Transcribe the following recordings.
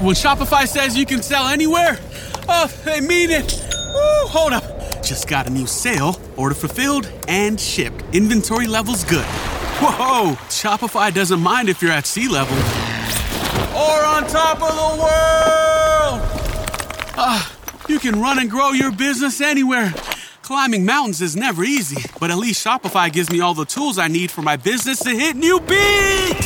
When Shopify says you can sell anywhere, oh, they mean it. Woo, hold up. Just got a new sale. Order fulfilled and shipped. Inventory levels good. Whoa, Shopify doesn't mind if you're at sea level or on top of the world. Ah, you can run and grow your business anywhere. Climbing mountains is never easy, but at least Shopify gives me all the tools I need for my business to hit new peaks.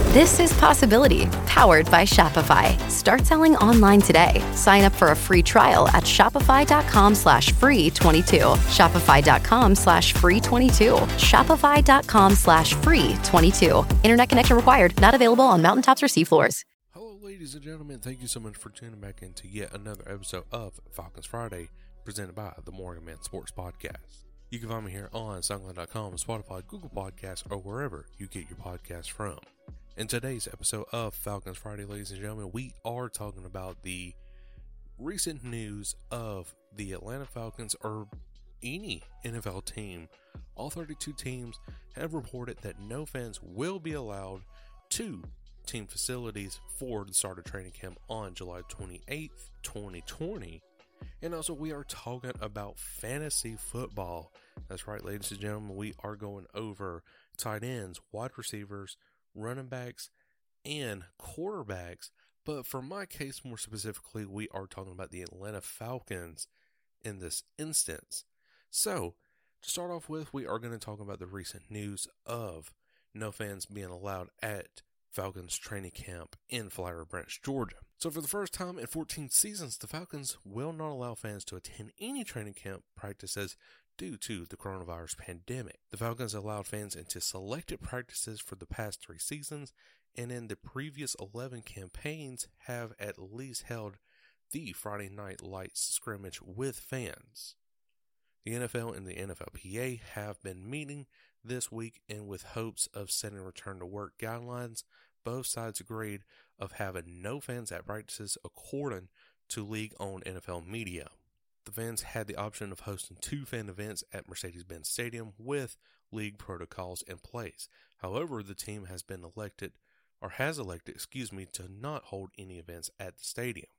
This is Possibility, powered by Shopify. Start selling online today. Sign up for a free trial at shopify.com slash free 22. Shopify.com slash free 22. Shopify.com slash free 22. Internet connection required. Not available on mountaintops or seafloors. Hello, ladies and gentlemen. Thank you so much for tuning back into yet another episode of Falcons Friday, presented by the Morgan Man Sports Podcast. You can find me here on SoundCloud.com, Spotify, Google Podcasts, or wherever you get your podcasts from. In today's episode of Falcons Friday, ladies and gentlemen, we are talking about the recent news of the Atlanta Falcons or any NFL team. All 32 teams have reported that no fans will be allowed to team facilities for the start of training camp on July 28th, 2020. And also, we are talking about fantasy football. That's right, ladies and gentlemen, we are going over tight ends, wide receivers, running backs, and quarterbacks. But for my case, more specifically, we are talking about the Atlanta Falcons in this instance. So, to start off with, we are going to talk about the recent news of no fans being allowed at Falcons training camp in Flowery Branch, Georgia. So, for the first time in 14 seasons, the Falcons will not allow fans to attend any training camp practices due to the coronavirus pandemic. The Falcons allowed fans into selected practices for the past three seasons, and in the previous 11 campaigns, have at least held the Friday Night Lights scrimmage with fans. The NFL and the NFLPA have been meeting this week, and with hopes of setting return to work guidelines, both sides agreed of having no fans at practices according to league owned NFL media. The fans had the option of hosting two fan events at Mercedes Benz Stadium with league protocols in place. However, the team has been elected or has elected, excuse me, to not hold any events at the stadium.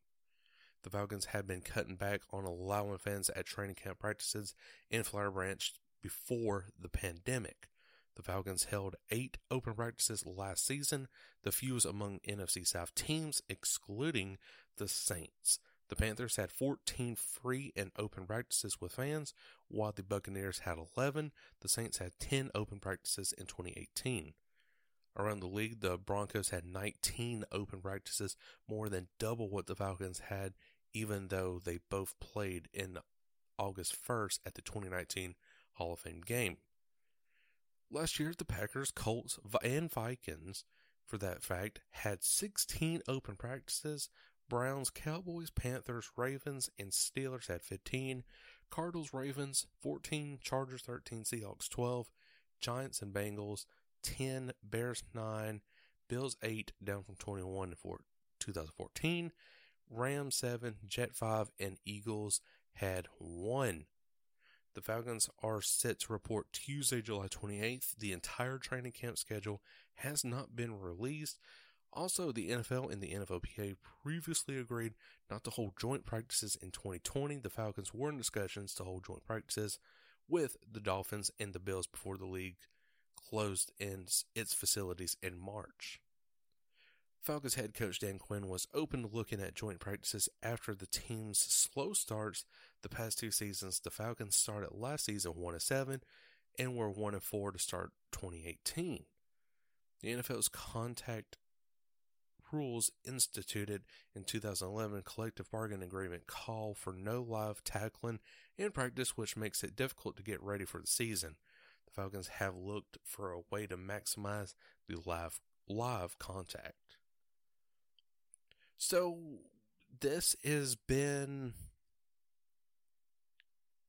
The Falcons have been cutting back on allowing fans at training camp practices in Flower Branch before the pandemic. The Falcons held eight open practices last season, the fewest among NFC South teams, excluding the Saints. The Panthers had 14 free and open practices with fans, while the Buccaneers had 11. The Saints had 10 open practices in 2018. Around the league, the Broncos had 19 open practices, more than double what the Falcons had, even though they both played in August 1st at the 2019 Hall of Fame game. Last year, the Packers, Colts, and Vikings, for that fact, had 16 open practices. Browns, Cowboys, Panthers, Ravens, and Steelers had 15. Cardinals, Ravens, 14. Chargers, 13. Seahawks, 12. Giants and Bengals, 10. Bears, 9. Bills, 8, down from 21 for 2014. Rams, 7. Jet, 5. And Eagles had 1. The Falcons are set to report Tuesday, July 28th. The entire training camp schedule has not been released. Also, the NFL and the NFLPA previously agreed not to hold joint practices in 2020. The Falcons were in discussions to hold joint practices with the Dolphins and the Bills before the league closed in its facilities in March. Falcons head coach Dan Quinn was open to looking at joint practices after the team's slow starts the past two seasons. The Falcons started last season 1 7 and were 1 4 to start 2018. The NFL's contact rules instituted in 2011 collective bargaining agreement call for no live tackling in practice, which makes it difficult to get ready for the season. The Falcons have looked for a way to maximize the live live contact. So this has been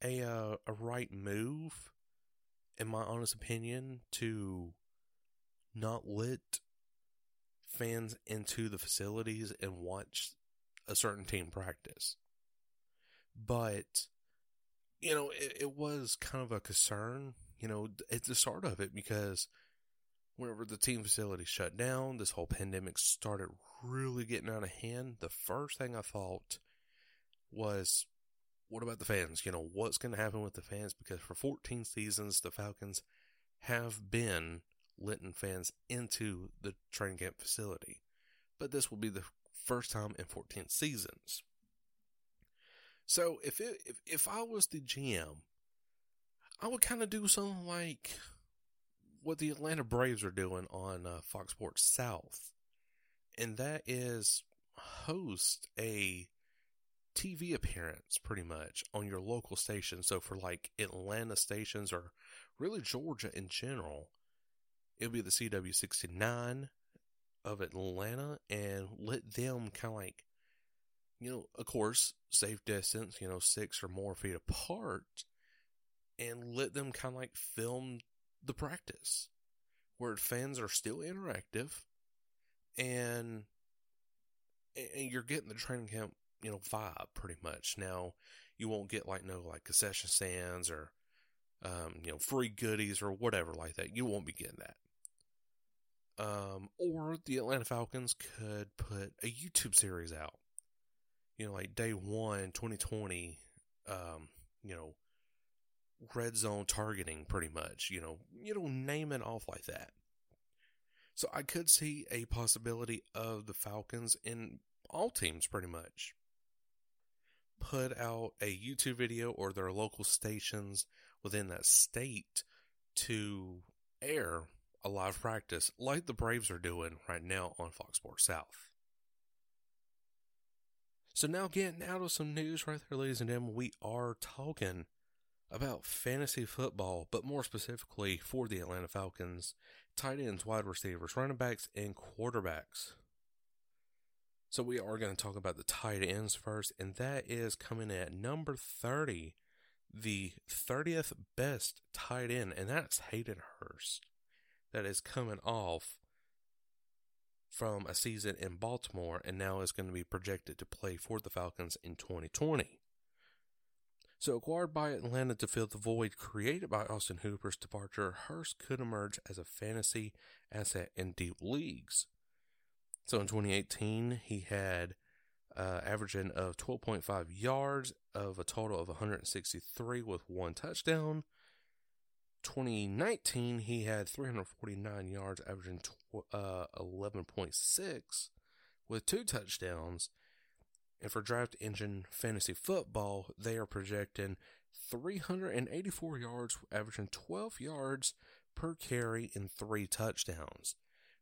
a uh, a right move, in my honest opinion, to not let fans into the facilities and watch a certain team practice. But you know, it, it was kind of a concern, you know, at the start of it because whenever the team facility shut down, this whole pandemic started really getting out of hand. The first thing I thought was, what about the fans? You know, what's going to happen with the fans? Because for 14 seasons, the Falcons have been letting fans into the training camp facility. But this will be the first time in 14 seasons. So if it, if if I was the GM, I would kind of do something like what the Atlanta Braves are doing on uh, Fox Sports South, and that is host a TV appearance pretty much on your local station. So for like Atlanta stations or really Georgia in general, it'll be the CW69 of Atlanta and let them kind of like, you know, of course, safe distance, you know, six or more feet apart and let them kind of like film the practice where fans are still interactive and and you're getting the training camp, you know, vibe pretty much. Now, you won't get like no like concession stands or um, you know, free goodies or whatever like that. You won't be getting that. Um, or the Atlanta Falcons could put a YouTube series out. You know, like day one, 2020, um, you know, red zone targeting pretty much, you know, you know, name it off like that. So I could see a possibility of the Falcons in all teams pretty much put out a YouTube video or their local stations within that state to air a live practice like the Braves are doing right now on Fox Sports South. So now getting out of some news right there, ladies and gentlemen, we are talking about fantasy football, but more specifically for the Atlanta Falcons, tight ends, wide receivers, running backs, and quarterbacks. So we are going to talk about the tight ends first, and that is coming at number 30, the 30th best tight end, and that's Hayden Hurst. That is coming off from a season in Baltimore and now is going to be projected to play for the Falcons in 2020. So, acquired by Atlanta to fill the void created by Austin Hooper's departure, Hurst could emerge as a fantasy asset in deep leagues. So, in 2018, he had uh, averaging of 12.5 yards of a total of 163 with one touchdown. 2019, he had 349 yards, averaging tw- uh, 11.6 with two touchdowns. And for Draft Engine Fantasy Football, they are projecting 384 yards, averaging 12 yards per carry and three touchdowns.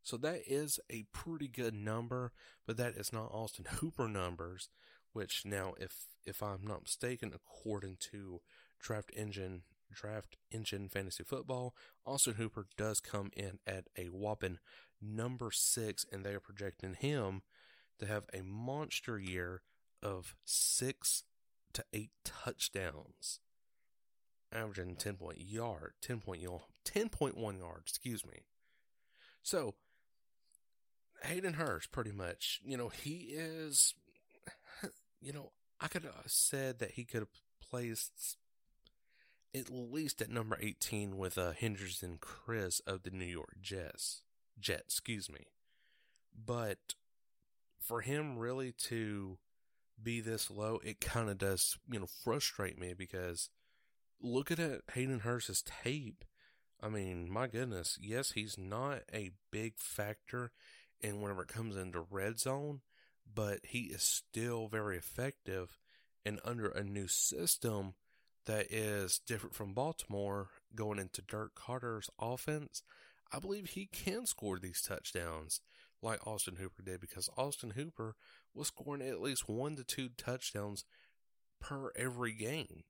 So that is a pretty good number, but that is not Austin Hooper numbers, which now, if if I'm not mistaken, according to Draft Engine Draft Engine Fantasy Football, Austin Hooper does come in at a whopping number six, and they are projecting him to have a monster year of six to eight touchdowns, averaging 10 point yard, 10 point, 10.1 yards, excuse me. So, Hayden Hurst, pretty much, you know, he is, you know, I could have said that he could have placed at least at number 18 with uh, Henderson Chris of the New York Jets. Jet, excuse me. But for him really to be this low, it kind of does, you know, frustrate me because look at Hayden Hurst's tape. I mean, my goodness, yes, he's not a big factor in whenever it comes into red zone, but he is still very effective and under a new system that is different from Baltimore going into Dirk Koetter's offense. I believe he can score these touchdowns. Like Austin Hooper did because Austin Hooper was scoring at least one to two touchdowns per every game,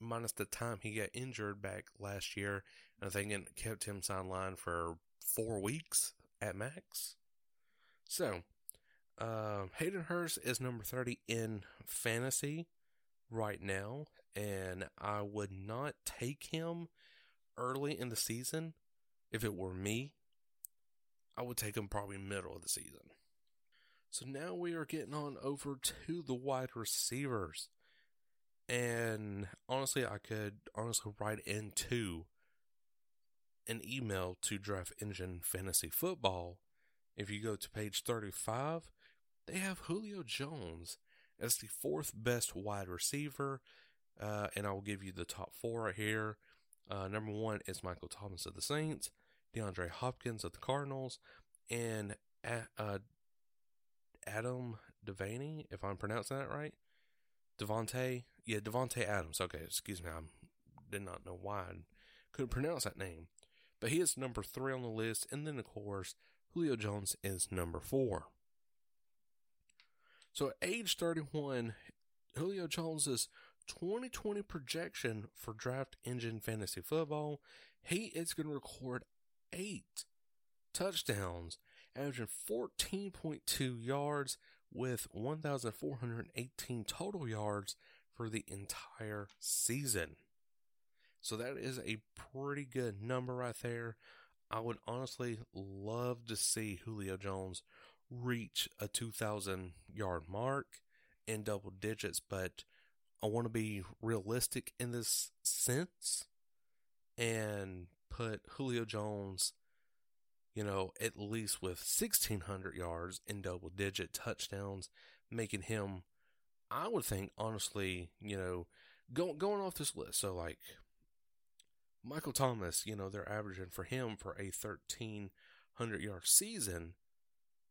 minus the time he got injured back last year. And I think it kept him sidelined for four weeks at max. So, uh, Hayden Hurst is number 30 in fantasy right now, and I would not take him early in the season if it were me. I would take him probably middle of the season. So now we are getting on over to the wide receivers. And honestly, I could honestly write into an email to Draft Engine Fantasy Football. If you go to page 35, they have Julio Jones as the fourth best wide receiver. Uh, and I will give you the top four right here. Uh, number one is Michael Thomas of the Saints, DeAndre Hopkins of the Cardinals, and uh, Adam Devaney, if I'm pronouncing that right. Davante, yeah, Davante Adams. Okay, excuse me, I did not know why I couldn't pronounce that name. But he is number three on the list, and then of course Julio Jones is number four. So at age 31, Julio Jones's 2020 projection for Draft Engine Fantasy Football, he is going to record eight touchdowns, averaging 14.2 yards with 1,418 total yards for the entire season. So that is a pretty good number right there. I would honestly love to see Julio Jones reach a 2,000 yard mark in double digits, but I want to be realistic in this sense and put Julio Jones, you know, at least with 1,600 yards in double digit touchdowns, making him, I would think, honestly, you know, go, going off this list. So, like, Michael Thomas, you know, they're averaging for him for a 1,300 yard season.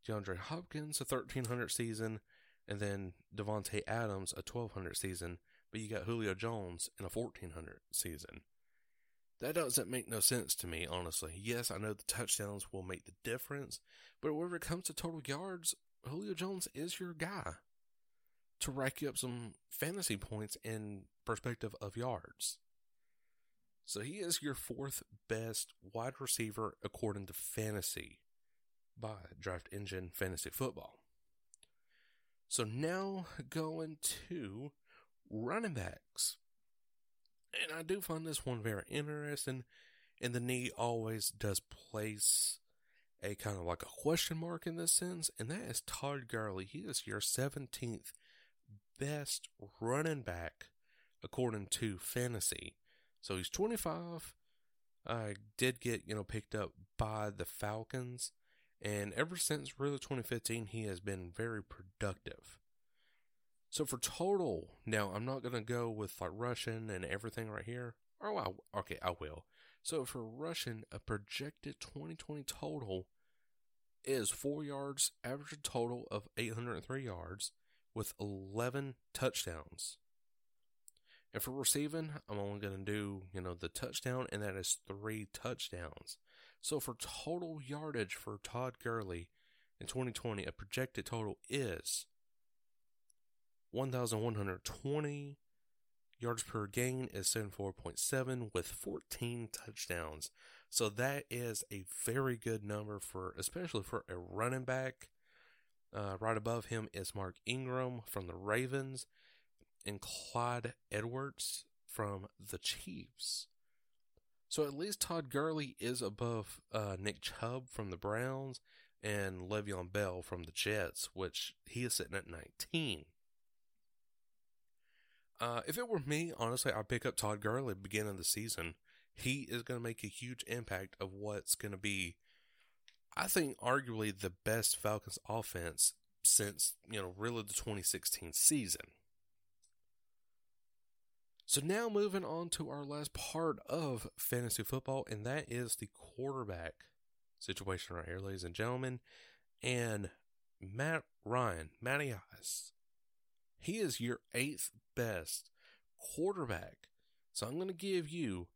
DeAndre Hopkins, a 1,300 season and then Davante Adams a 1200 season, but you got Julio Jones in a 1400 season. That doesn't make no sense to me, honestly. Yes, I know the touchdowns will make the difference, but whenever it comes to total yards, Julio Jones is your guy to rack you up some fantasy points in perspective of yards. So he is your fourth best wide receiver according to fantasy by Draft Engine Fantasy Football. So now going to running backs. And I do find this one very interesting. And the knee always does place a kind of like a question mark in this sense. And that is Todd Gurley. He is your 17th best running back according to fantasy. So he's 25. I did get, you know, picked up by the Falcons. And ever since really 2015, he has been very productive. So for total, now I'm not going to go with like rushing and everything right here. Oh, I, okay, I will. So for rushing, a projected 2020 total is four yards, average total of 803 yards with 11 touchdowns. And for receiving, I'm only going to do, you know, the touchdown, and that is three touchdowns. So for total yardage for Todd Gurley in 2020, a projected total is 1,120 yards per gain is 74.7 with 14 touchdowns. So that is a very good number for, especially for a running back. Uh, right above him is Mark Ingram from the Ravens and Clyde Edwards from the Chiefs. So at least Todd Gurley is above uh, Nick Chubb from the Browns and Le'Veon Bell from the Jets, which he is sitting at 19. Uh, if it were me, honestly, I'd pick up Todd Gurley beginning of the season. He is going to make a huge impact of what's going to be, I think, arguably the best Falcons offense since, you know, really the 2016 season. So now moving on to our last part of fantasy football, and that is the quarterback situation right here, ladies and gentlemen. And Matt Ryan, Matty Ice, he is your eighth best quarterback. So I'm going to give you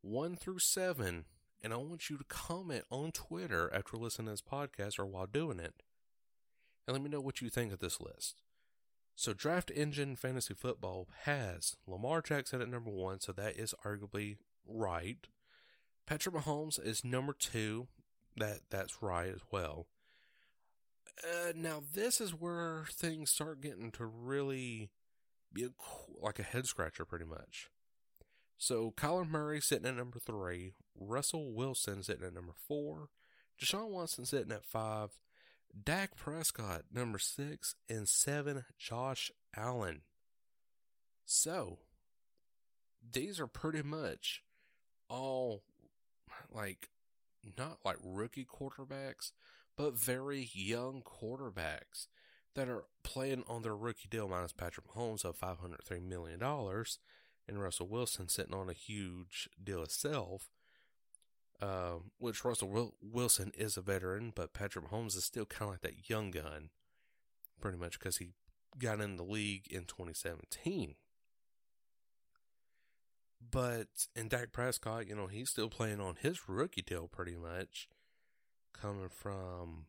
one through seven And I want you to comment on Twitter after listening to this podcast or while doing it. And let me know what you think of this list. So, Draft Engine Fantasy Football has Lamar Jackson at number one, so that is arguably right. Patrick Mahomes is number two. That that's right as well. Uh, now this is where things start getting to really like a head scratcher, pretty much. So Kyler Murray sitting at number three, Russell Wilson sitting at number four, Deshaun Watson sitting at five, Dak Prescott number six, and seven Josh Allen. So these are pretty much all like not like rookie quarterbacks, but very young quarterbacks that are playing on their rookie deal minus Patrick Mahomes of $503 million and Russell Wilson sitting on a huge deal itself. Uh, which Russell Wilson is a veteran, but Patrick Mahomes is still kind of like that young gun, pretty much because he got in the league in 2017. But in Dak Prescott, you know, he's still playing on his rookie deal pretty much, coming from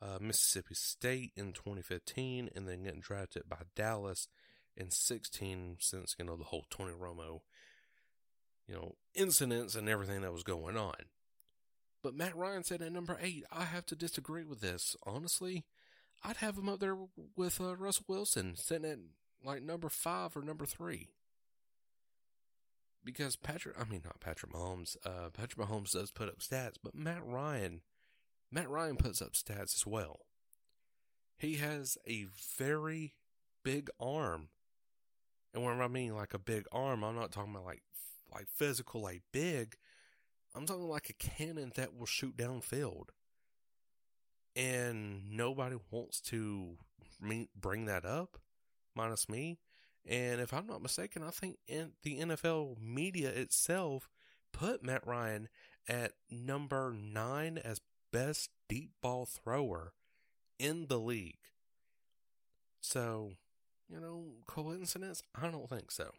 uh, Mississippi State in 2015 and then getting drafted by Dallas in 16 since, you know, the whole Tony Romo, you know, incidents and everything that was going on. But Matt Ryan said at number eight, I have to disagree with this. Honestly, I'd have him up there with uh, Russell Wilson, sitting at like number five or number three because Patrick, I mean not Patrick Mahomes, uh, Patrick Mahomes does put up stats, but Matt Ryan, Matt Ryan puts up stats as well. He has a very big arm, and when I mean like a big arm, I'm not talking about like like physical, like big. I'm talking like a cannon that will shoot downfield, and nobody wants to bring that up, minus me. And if I'm not mistaken, I think in the NFL media itself put Matt Ryan at number nine as best deep ball thrower in the league. So, you know, coincidence? I don't think so.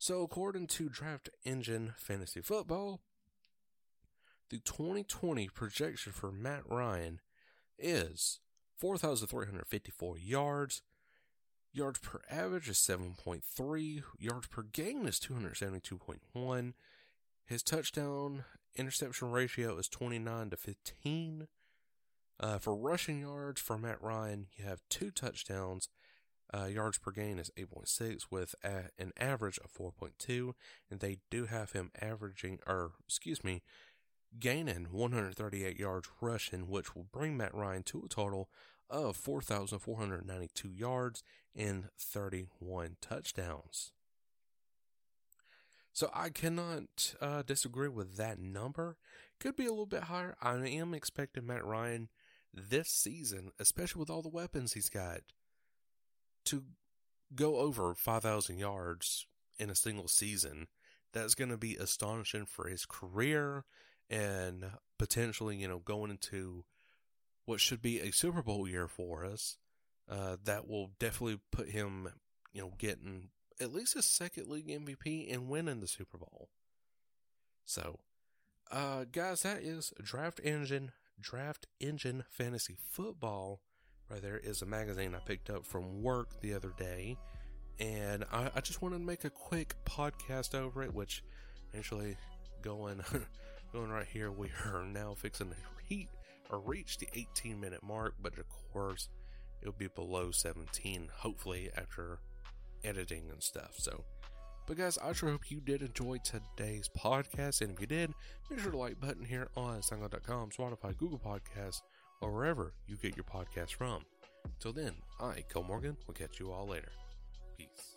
So, according to Draft Engine Fantasy Football, the 2020 projection for Matt Ryan is 4,354 yards, Yards per average is 7.3. Yards per game is 272.1. His touchdown interception ratio is 29 to 15. Uh, for rushing yards for Matt Ryan, you have two touchdowns. Uh, yards per game is 8.6 with a, an average of 4.2. And they do have him averaging, or excuse me, gaining 138 yards rushing, which will bring Matt Ryan to a total of 4,492 yards and 31 touchdowns. So I cannot uh, disagree with that number. Could be a little bit higher. I am expecting Matt Ryan this season, especially with all the weapons he's got, to go over 5,000 yards in a single season. That's going to be astonishing for his career and potentially, you know, going into what should be a Super Bowl year for us. Uh, that will definitely put him, you know, getting at least a second league MVP and winning the Super Bowl. So, uh, guys, that is Draft Engine, Draft Engine Fantasy Football. Right there is a magazine I picked up from work the other day, and I, I just wanted to make a quick podcast over it, which actually going going right here, we are now fixing to heat or reach the 18 minute mark, but of course, it'll be below 17, hopefully, after editing and stuff. So, but guys, I sure hope you did enjoy today's podcast. And if you did, make sure to like button here on SoundCloud.com, Spotify, Google Podcasts, or wherever you get your podcast from. Till then, I, Cole Morgan, will catch you all later. Peace.